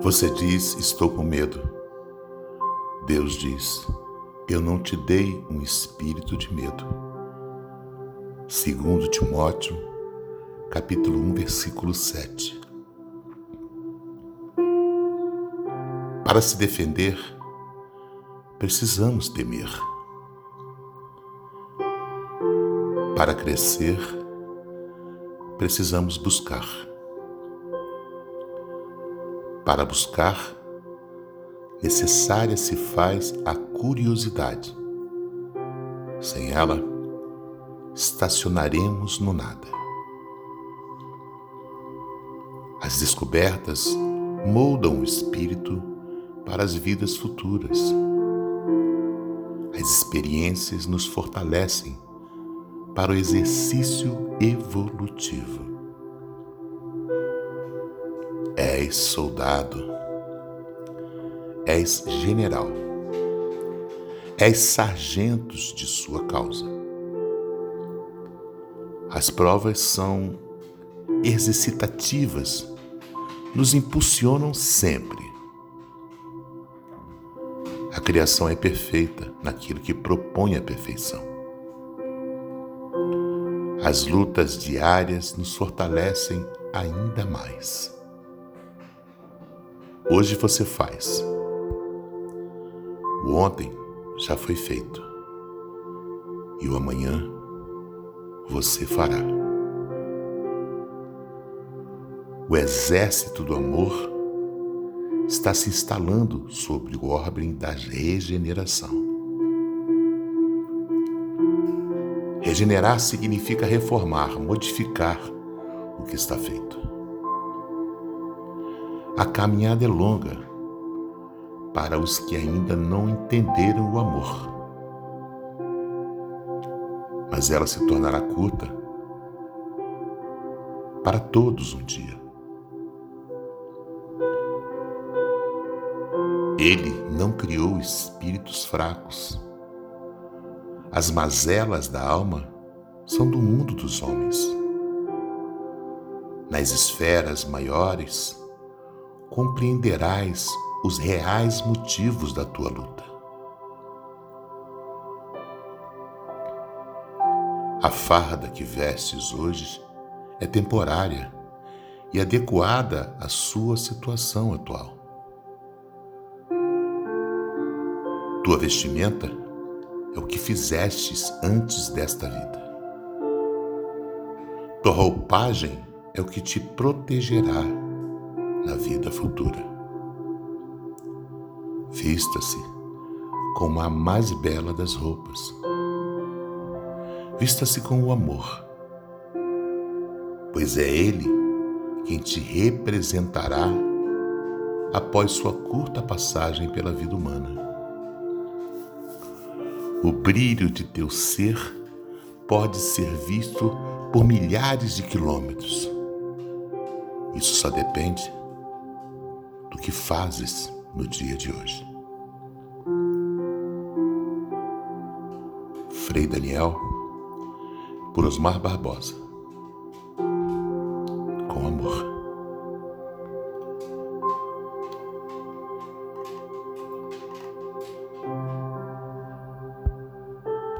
Você diz: Estou com medo. Deus diz: Eu não te dei um espírito de medo. Segundo Timóteo, capítulo 1, versículo 7. Para se defender, precisamos temer. Para crescer, precisamos buscar. Para buscar, necessária se faz a curiosidade. Sem ela, estacionaremos no nada. As descobertas moldam o espírito para as vidas futuras. As experiências nos fortalecem para o exercício evolutivo. És soldado, és general, és sargentos de sua causa. As provas são exercitativas, nos impulsionam sempre. A criação é perfeita naquilo que propõe a perfeição. As lutas diárias nos fortalecem ainda mais. Hoje você faz. O ontem já foi feito. E o amanhã você fará. O exército do amor está se instalando sobre o orbe da regeneração. Regenerar significa reformar, modificar o que está feito. A caminhada é longa para os que ainda não entenderam o amor. Mas ela se tornará curta para todos um dia. Ele não criou espíritos fracos. As mazelas da alma são do mundo dos homens. Nas esferas maiores, compreenderás os reais motivos da tua luta. A farda que vestes hoje é temporária e adequada à sua situação atual. Tua vestimenta é o que fizestes antes desta vida. Tua roupagem é o que te protegerá vida futura. Vista-se como a mais bela das roupas. Vista-se com o amor, pois é Ele quem te representará após sua curta passagem pela vida humana. O brilho de teu ser pode ser visto por milhares de quilômetros. Isso só depende que fazes no dia de hoje. Frei Daniel, por Osmar Barbosa.